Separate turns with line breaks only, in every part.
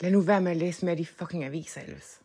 Lad nu være med at læse med de fucking aviser, Elvis.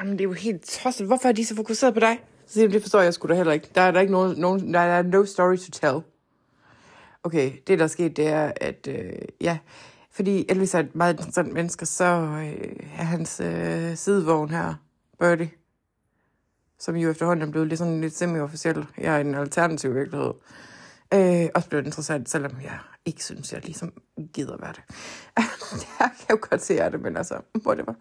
Jamen, det er jo helt tosset. Hvorfor er de så fokuseret på dig? Så siger det forstår jeg sgu da heller ikke. Der er der ikke nogen, nogen der er no story to tell. Okay, det der er sket, det er, at øh, ja, fordi Elvis er et meget interessant menneske, så øh, er hans øh, sidevogn her, Birdie, som jo efterhånden er blevet lidt sådan lidt semi-officiel. Jeg er en alternativ virkelighed. Øh, Øh, også blevet interessant, selvom jeg ikke synes, jeg ligesom gider være det. jeg kan jo godt se det, men altså, whatever.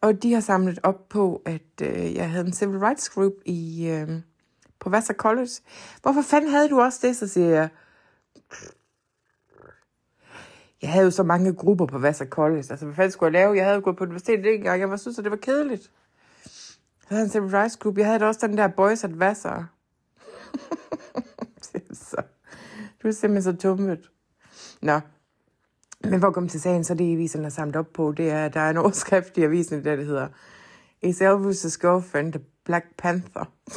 Og de har samlet op på, at øh, jeg havde en civil rights group i, øh, på Vassar College. Hvorfor fanden havde du også det, så siger jeg. Jeg havde jo så mange grupper på Vassar College. Altså, hvad fanden skulle jeg lave? Jeg havde gået på universitetet en gang. Jeg var synes, at det var kedeligt. Jeg havde en civil rights group. Jeg havde da også den der Boys at Vassar. så. Du er simpelthen så tummet. Nå. Men for at komme til sagen, så det avisen har samlet op på, det er, at der er en overskrift i avisen, der det hedder Is Elvis' girlfriend the Black Panther?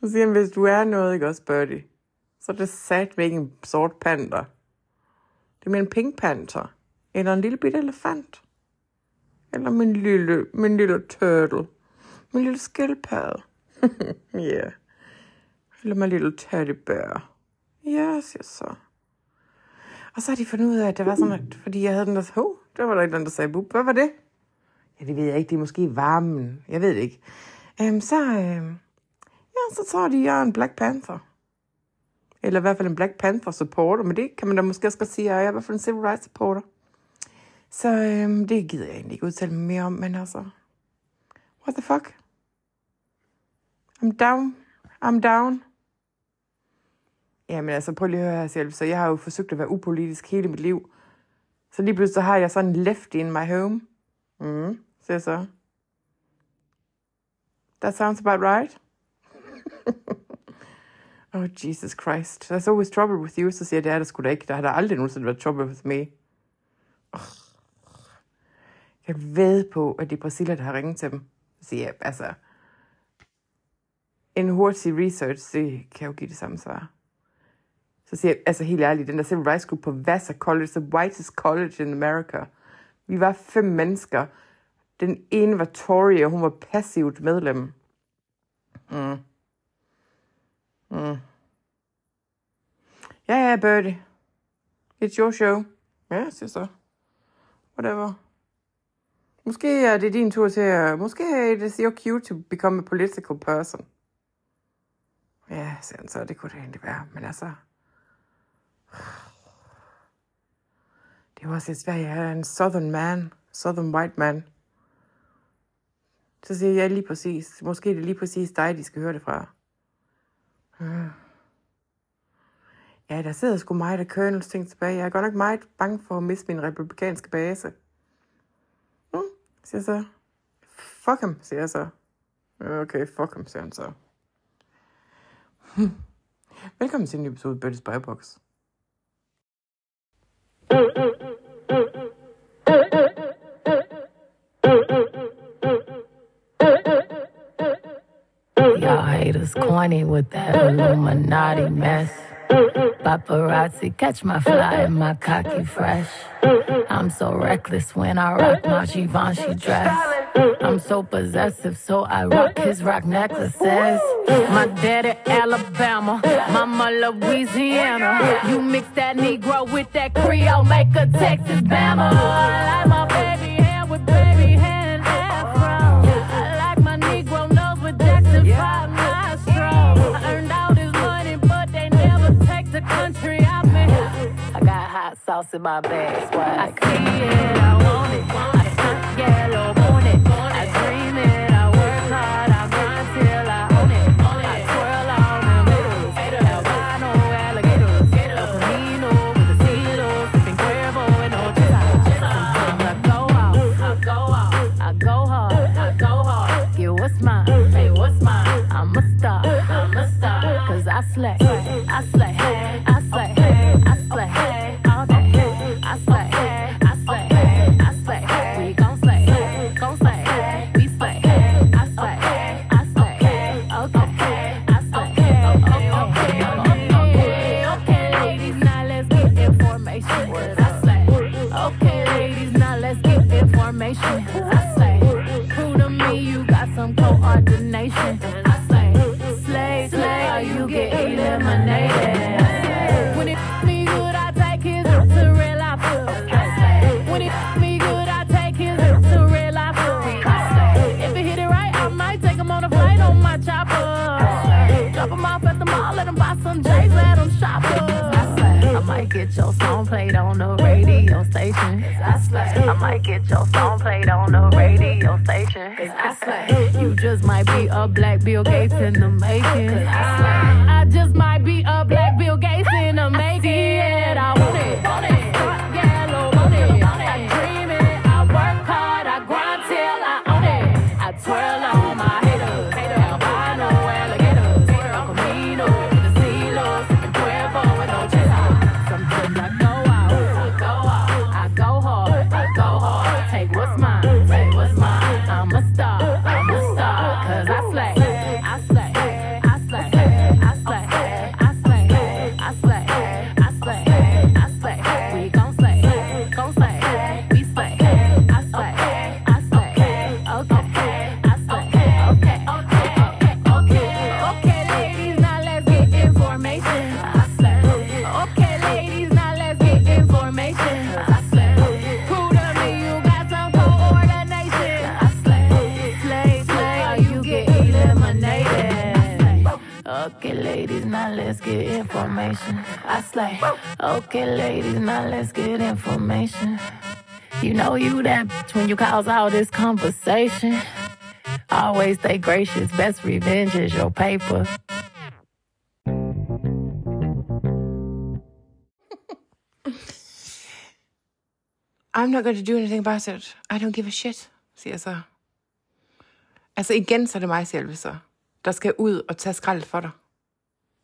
så siger han, hvis du er noget, ikke også, Birdie, så er det sat med en sort panter. Det er med en pink panther. Eller en lille bitte elefant. Eller min lille, min lille turtle. Min lille skildpadde. Yeah. Eller min lille Bear. Yes, yes, så. Og så har de fundet ud af, at det var sådan, at, fordi jeg havde den der, hov, der var der et der sagde, bub, hvad var det? Ja, det ved jeg ikke, det er måske varmen, jeg ved det ikke. Øhm, så, øhm, ja, så tror de, jeg er en Black Panther. Eller i hvert fald en Black Panther supporter, men det kan man da måske også sige, at jeg er i hvert fald en civil rights supporter. Så øhm, det gider jeg egentlig ikke udtale mig mere om, men altså, what the fuck? I'm down. I'm down. Jamen altså, prøv lige at høre her selv. Så jeg har jo forsøgt at være upolitisk hele mit liv. Så lige pludselig så har jeg sådan left in my home. Mm, så så. That sounds about right. oh, Jesus Christ. There's always trouble with you. Så siger jeg, det er der sgu da ikke. Der har der aldrig nogensinde været trouble with me. Oh. Jeg ved på, at det er Priscilla, der har ringet til dem. Så siger jeg, altså, en hurtig research, det kan jo give det samme svar. Så siger jeg, altså helt ærligt, den der civil rights group på Vassar College, the whitest college in America. Vi var fem mennesker. Den ene var Tory, og hun var passivt medlem. Mm. Mm. Ja, ja, Birdie. It's your show. Ja, siger så. Whatever. Måske er det din tur til at... Måske er det your cue to become a political person. Ja, sådan så. Det kunne det egentlig være. Men altså... Det var også i Sverige, Jeg er en southern man. Southern white man. Så siger jeg lige præcis. Måske er det lige præcis dig, de skal høre det fra. Øh. Ja, der sidder sgu meget af Colonels ting tilbage. Jeg er godt nok meget bange for at miste min republikanske base. Mm, siger jeg så. Fuck ham, siger jeg så. Okay, fuck ham, siger han så. Velkommen til en ny episode af Birdie's Buybox.
Y'all haters corny with that Illuminati mess. Paparazzi catch my fly and my cocky fresh. I'm so reckless when I rock my Givenchy dress. I'm so possessive, so I rock his rock necklaces. My daddy Alabama, mama Louisiana. You mix that Negro with that Creole, make a Texas Bama. I like my baby hair with baby hair. I like my Negro nose with Jackson 5 nostrils. I all this money, but they never take the country. I got hot sauce in my bag, swag. I see it, I want it. I stunt yellow, want it. Might get your song played on the radio station. I slay. You just might be a black Bill Gates in the making. Cause I slay. I just might be a black Bill Gates Slay. Okay, ladies, now let's get information. You know you that bitch when you cause all this conversation. Always stay gracious. Best revenge is your paper.
I'm not going to do anything about it. I don't give a shit, siger så. Altså igen, så er det mig selv, så. Der skal ud og tage skraldet for dig.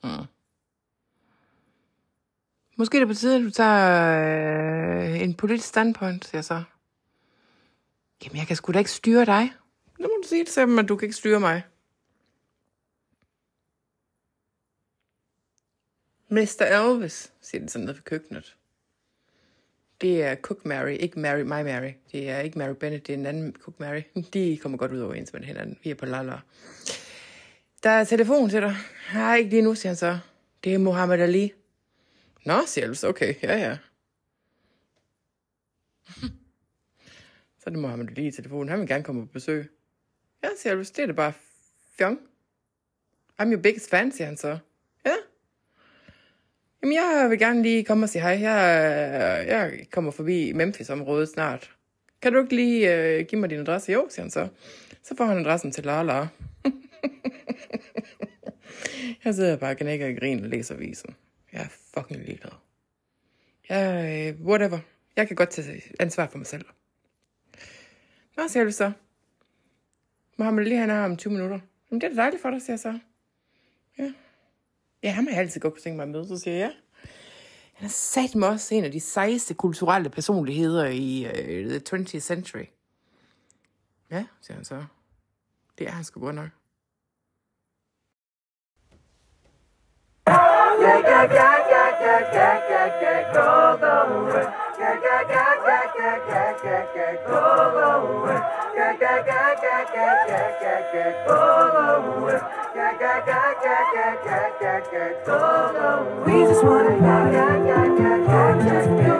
Mm. Måske er det på tide, at du tager øh, en politisk standpunkt, siger jeg så. Jamen, jeg kan sgu da ikke styre dig. Nu må du sige det til dem, at du kan ikke styre mig. Mr. Elvis, siger den sådan nede ved køkkenet. Det er Cook Mary, ikke Mary, my Mary. Det er ikke Mary Bennett, det er en anden Cook Mary. De kommer godt ud overens med hinanden. Vi er på laller. Der er telefon til dig. Nej, ikke lige nu, siger han så. Det er Muhammad Ali. Nå, siger Elvis. Okay, ja, ja. så er det Muhammad Ali i telefonen. Han vil gerne komme på besøg. Ja, siger Elvis. Det er da bare fjong. I'm your biggest fan, siger han så. Ja. Jamen, jeg vil gerne lige komme og sige hej. Jeg, jeg kommer forbi Memphis-området snart. Kan du ikke lige øh, give mig din adresse? Jo, siger han så. Så får han adressen til Lala. jeg sidder bare og knækker i grin og læser avisen. Jeg er fucking ligeglad. Jeg, øh, whatever. Jeg kan godt tage ansvar for mig selv. Nå, siger du så. Mohammed lige han er om 20 minutter. Jamen, det er da dejligt for dig, siger jeg så. Ja. Ja, ham har jeg altid godt kunne tænke mig at møde, så siger jeg ja. Han er sat mig også en af de sejeste kulturelle personligheder i uh, the 20th century. Ja, siger han så. Det er han sgu godt nok.
We just wanna know, I just
feel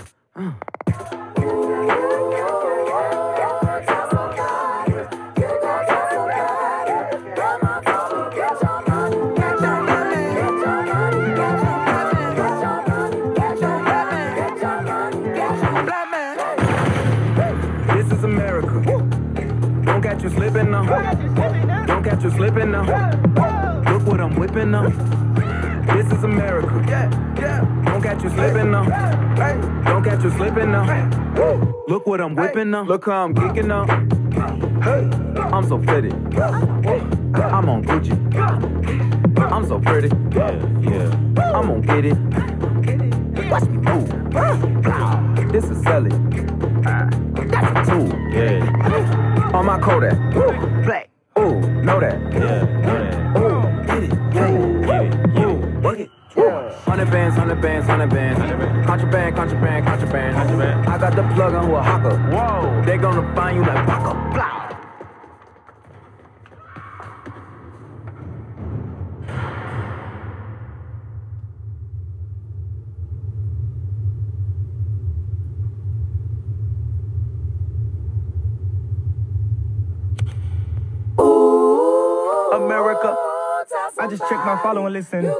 Look what I'm whipping now. This is America. Don't catch you slipping now. Don't catch you slipping now. Look what I'm whipping now. Look how I'm kicking now. I'm so fitted. I'm on Gucci. I'm so pretty. Yeah, yeah. I'm gonna get it. Watch me move. This is selling. That's a tool. Yeah. On my Kodak. Black. That. Yeah, know that. Get it. Yeah, get it. Yeah, work it. Hundred bands, hundred bands, hundred bands. Contraband, contraband, contraband. Contraband. I got the plug on who a hawker. Whoa. They gonna find you like Paco. Blah.
Just checked my follow and listen. You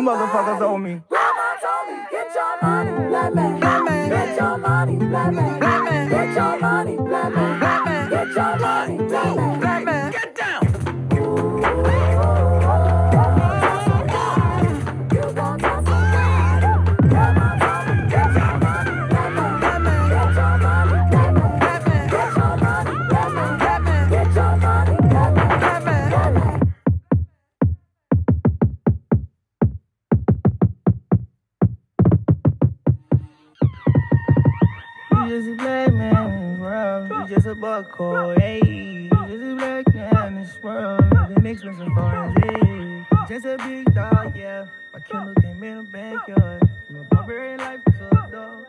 motherfuckers owe me.
Mama told me, get your money, black man. Black man. Get your money, black man. Black man. Get your money, black man. Black man. Get your money,
A hey. You just a black man in this world. Living expensive foreign, hey. Just a big dog, yeah. My killer came in the backyard. My barbarian life is a dog.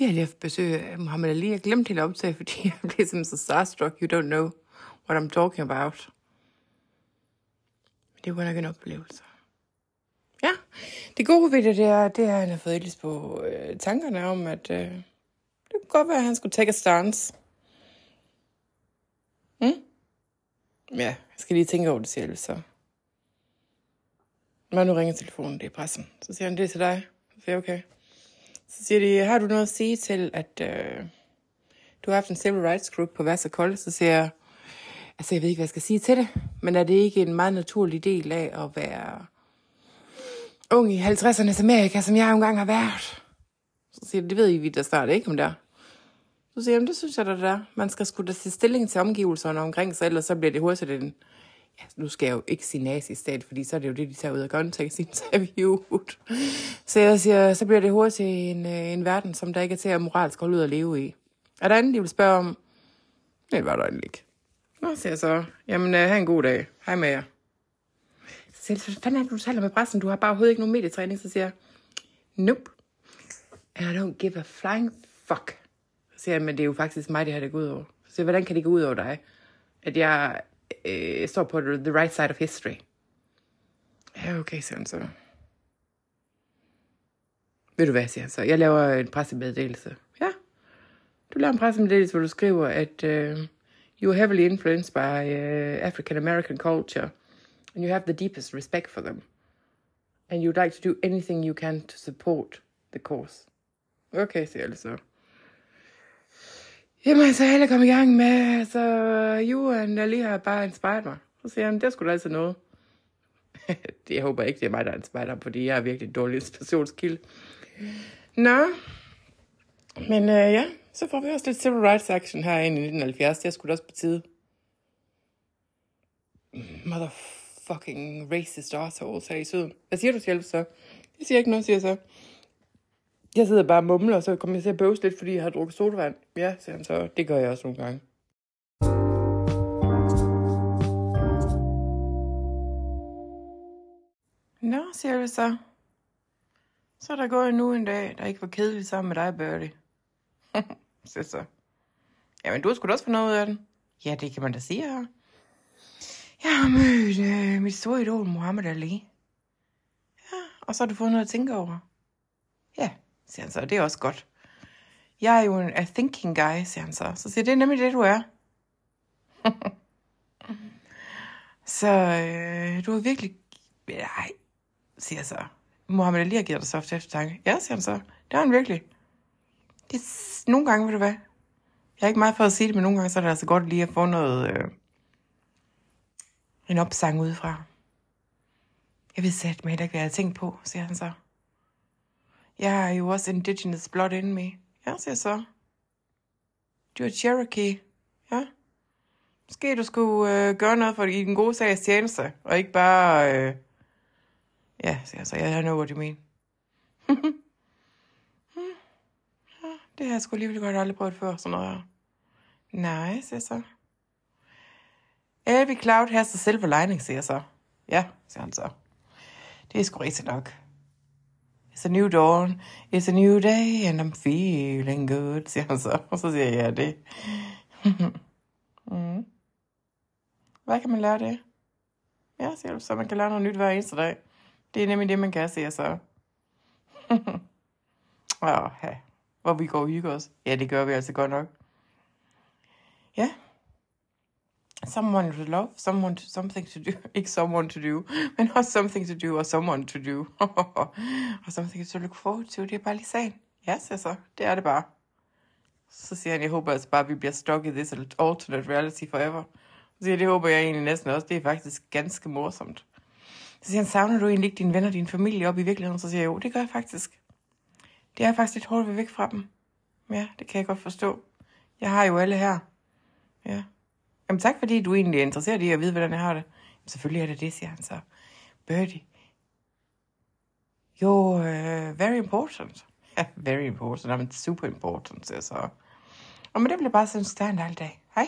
Vi har lige haft besøg af Mohammed Ali. Jeg glemte helt at optage, fordi jeg blev simpelthen så starstruck. You don't know what I'm talking about. Men det var nok en oplevelse. Ja, det gode ved det, det er, det er at han har fået lidt på øh, tankerne om, at øh, det kunne godt være, at han skulle take a stance. Mm? Ja, jeg skal lige tænke over det selv, så. Men nu ringer telefonen, det er pressen. Så siger han, det er til dig. Så siger jeg, okay. Så siger de, har du noget at sige til, at øh, du har haft en civil rights group på Vassar Kolde? Så siger jeg, altså jeg ved ikke, hvad jeg skal sige til det, men er det ikke en meget naturlig del af at være ung i 50'ernes Amerika, som jeg engang har været? Så siger de, det ved I vi der snart ikke, om der. Så siger jeg, det synes jeg da, det er. Man skal sgu da se stilling til omgivelserne omkring sig, ellers så bliver det hurtigt en... Ja, nu skal jeg jo ikke sige nazistat, fordi så er det jo det, de tager ud af kontekst i interviewet. Så jeg siger, så bliver det hurtigt en, øh, en verden, som der ikke er til at moralsk holde ud at leve i. Er der andet, de vil spørge om? Det var der egentlig ikke. Nå, siger jeg så. Jamen, uh, have en god dag. Hej med jer. Så siger jeg, hvad fanden er det, du taler med pressen? Du har bare overhovedet ikke nogen medietræning. Så siger jeg, nope. And I don't give a flying fuck. Så siger jeg, men det er jo faktisk mig, det her det går ud over. Så siger jeg, hvordan kan det gå ud over dig? At jeg øh, står på the right side of history. Okay, siger han så. Ved du hvad, siger han så? Jeg laver en pressemeddelelse. Ja, du laver en pressemeddelelse, hvor du skriver, at uh, you are heavily influenced by uh, African American culture, and you have the deepest respect for them. And you'd like to do anything you can to support the cause. Okay, siger jeg så. Jamen, altså, så heller kom i gang med, altså, Johan, der lige har bare inspireret mig. Så siger han, det skulle da altid noget. det, jeg håber ikke, det er mig, der inspirerer ham, fordi jeg er virkelig en dårlig inspirationskilde. Nå, men øh, ja, så får vi også lidt civil rights action her i 1970. Det er sgu da også på tide. Motherfucking racist assholes her i syden. Hvad siger du selv så? Jeg siger ikke noget, siger jeg så. Jeg sidder bare og mumler, og så kommer jeg til at bøvse lidt, fordi jeg har drukket sodavand. Ja, siger han så. Det gør jeg også nogle gange. Nå, siger du så. Så er der gået nu en dag, der ikke var kedelig sammen med dig, Birdie. siger så. Jamen, du har sgu da også fået noget ud af den. Ja, det kan man da sige, her. Jeg har mødt øh, mit store idol, Muhammad Ali. Ja, og så har du fået noget at tænke over. Ja, siger han så, det er også godt. Jeg er jo en a thinking guy, siger han så. Så siger det er nemlig det, du er. så øh, du er virkelig... Nej, siger jeg så. Mohammed Ali har givet dig så til eftertanke. Ja, siger han så. Det har han virkelig. Det er nogle gange, ved du hvad? Jeg er ikke meget for at sige det, men nogle gange så er det altså godt lige at få noget... Øh, en opsang udefra. Jeg ved sætte mig ikke, hvad jeg havde tænkt på, siger han så. Jeg har jo også indigenous blood in me. Ja, siger så. Du er Cherokee. Ja. Måske du skulle øh, gøre noget for i den gode sags tjeneste, og ikke bare... Øh... Ja, siger så. Jeg know what you mean. ja, det har jeg sgu alligevel godt aldrig prøvet før, sådan noget her. Nej, siger så. Every cloud has a silver lining, siger så. Ja, siger han så. Det er sgu rigtigt nok. It's a new dawn, it's a new day, and I'm feeling good, siger han så. Og så siger jeg, ja, det. mm. Hvad kan man lære det? Ja, siger du, så man kan lære noget nyt hver eneste dag. Det er nemlig det, man kan, siger jeg så. Åh, ja. Hvor vi går og hygger os. Ja, det gør vi altså godt nok. Ja. Someone to love, someone to, something to do. Ikke someone to do, men også something to do og someone to do. og something to look forward to, det er bare lige sagen. Ja, yes, altså, så. Det er det bare. Så siger han, jeg håber altså bare, at vi bliver stuck i this alternate reality forever. Så siger jeg, det håber jeg egentlig næsten også. Det er faktisk ganske morsomt. Så siger han, savner du egentlig ikke dine venner og din familie op i virkeligheden? Så siger jeg, jo, det gør jeg faktisk. Det er faktisk lidt hårdt at være væk fra dem. Ja, det kan jeg godt forstå. Jeg har jo alle her. Ja. Jamen tak, fordi du egentlig er interesseret i at vide, hvordan jeg har det. Jamen, selvfølgelig er det det, siger han så. Birdie. Jo, uh, very important. Ja, very important. Jamen, super important, siger jeg så. Og med det bliver bare sådan en stand dag. Hej.